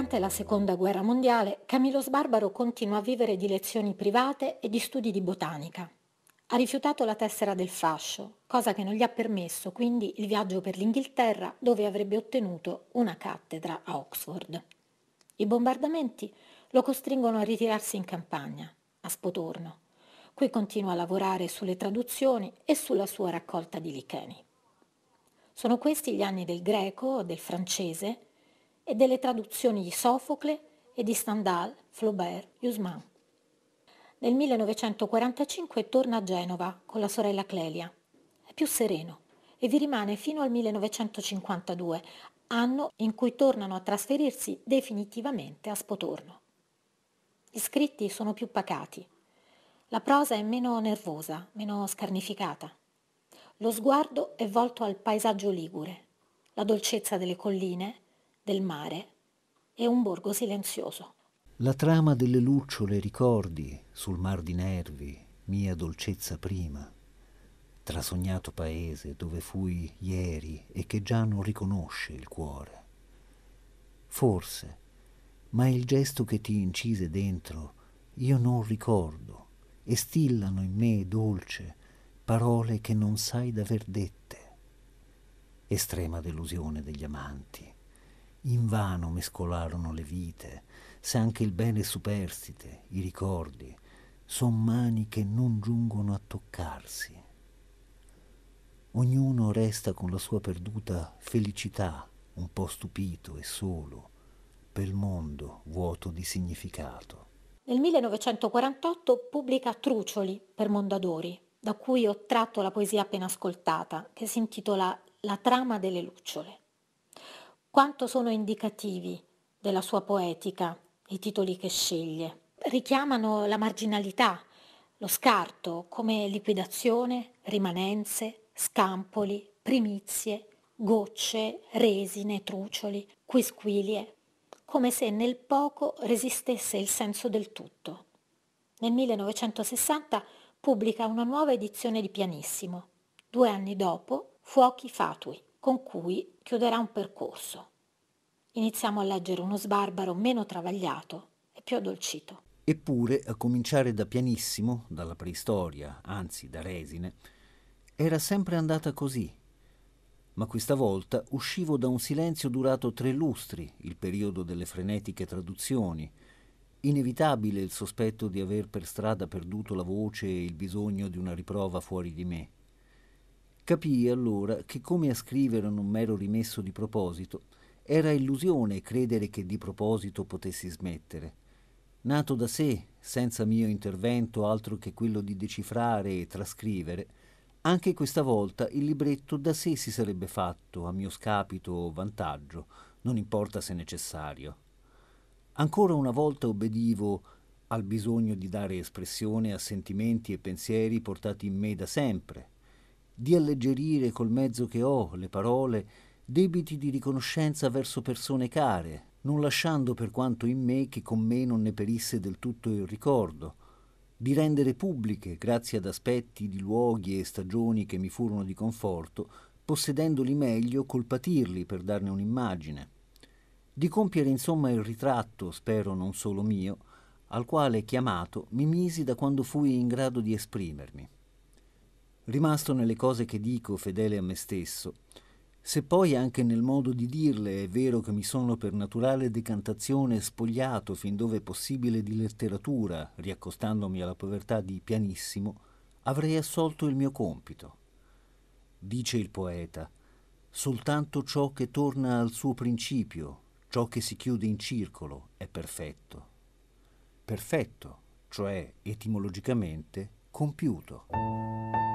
Durante la seconda guerra mondiale, Camillo Sbarbaro continua a vivere di lezioni private e di studi di botanica. Ha rifiutato la tessera del fascio, cosa che non gli ha permesso quindi il viaggio per l'Inghilterra dove avrebbe ottenuto una cattedra a Oxford. I bombardamenti lo costringono a ritirarsi in campagna, a Spotorno. Qui continua a lavorare sulle traduzioni e sulla sua raccolta di licheni. Sono questi gli anni del greco, del francese e delle traduzioni di Sofocle e di Stendhal, Flaubert, Usman. Nel 1945 torna a Genova con la sorella Clelia. È più sereno e vi rimane fino al 1952, anno in cui tornano a trasferirsi definitivamente a Spotorno. Gli scritti sono più pacati. La prosa è meno nervosa, meno scarnificata. Lo sguardo è volto al paesaggio ligure, la dolcezza delle colline, del mare e un borgo silenzioso. La trama delle lucciole ricordi sul mar di nervi, mia dolcezza prima, trasognato paese dove fui ieri e che già non riconosce il cuore. Forse, ma il gesto che ti incise dentro io non ricordo e stillano in me dolce parole che non sai d'aver dette. Estrema delusione degli amanti. Invano mescolarono le vite, se anche il bene superstite, i ricordi, son mani che non giungono a toccarsi. Ognuno resta con la sua perduta felicità, un po' stupito e solo, per mondo vuoto di significato. Nel 1948 pubblica Trucioli per Mondadori, da cui ho tratto la poesia appena ascoltata, che si intitola La trama delle lucciole. Quanto sono indicativi della sua poetica i titoli che sceglie. Richiamano la marginalità, lo scarto come liquidazione, rimanenze, scampoli, primizie, gocce, resine, trucioli, quisquilie, come se nel poco resistesse il senso del tutto. Nel 1960 pubblica una nuova edizione di Pianissimo. Due anni dopo, Fuochi Fatui, con cui chiuderà un percorso iniziamo a leggere uno sbarbaro meno travagliato e più addolcito. Eppure, a cominciare da pianissimo, dalla preistoria, anzi da resine, era sempre andata così. Ma questa volta uscivo da un silenzio durato tre lustri, il periodo delle frenetiche traduzioni, inevitabile il sospetto di aver per strada perduto la voce e il bisogno di una riprova fuori di me. Capii allora che come a scrivere non m'ero rimesso di proposito, era illusione credere che di proposito potessi smettere. Nato da sé, senza mio intervento altro che quello di decifrare e trascrivere, anche questa volta il libretto da sé si sarebbe fatto, a mio scapito o vantaggio, non importa se necessario. Ancora una volta obbedivo al bisogno di dare espressione a sentimenti e pensieri portati in me da sempre, di alleggerire col mezzo che ho le parole debiti di riconoscenza verso persone care, non lasciando per quanto in me che con me non ne perisse del tutto il ricordo, di rendere pubbliche, grazie ad aspetti di luoghi e stagioni che mi furono di conforto, possedendoli meglio col patirli per darne un'immagine, di compiere insomma il ritratto, spero non solo mio, al quale chiamato mi misi da quando fui in grado di esprimermi. Rimasto nelle cose che dico fedele a me stesso, se poi anche nel modo di dirle è vero che mi sono per naturale decantazione spogliato fin dove è possibile di letteratura, riaccostandomi alla povertà di pianissimo, avrei assolto il mio compito. Dice il poeta, soltanto ciò che torna al suo principio, ciò che si chiude in circolo, è perfetto. Perfetto, cioè etimologicamente compiuto.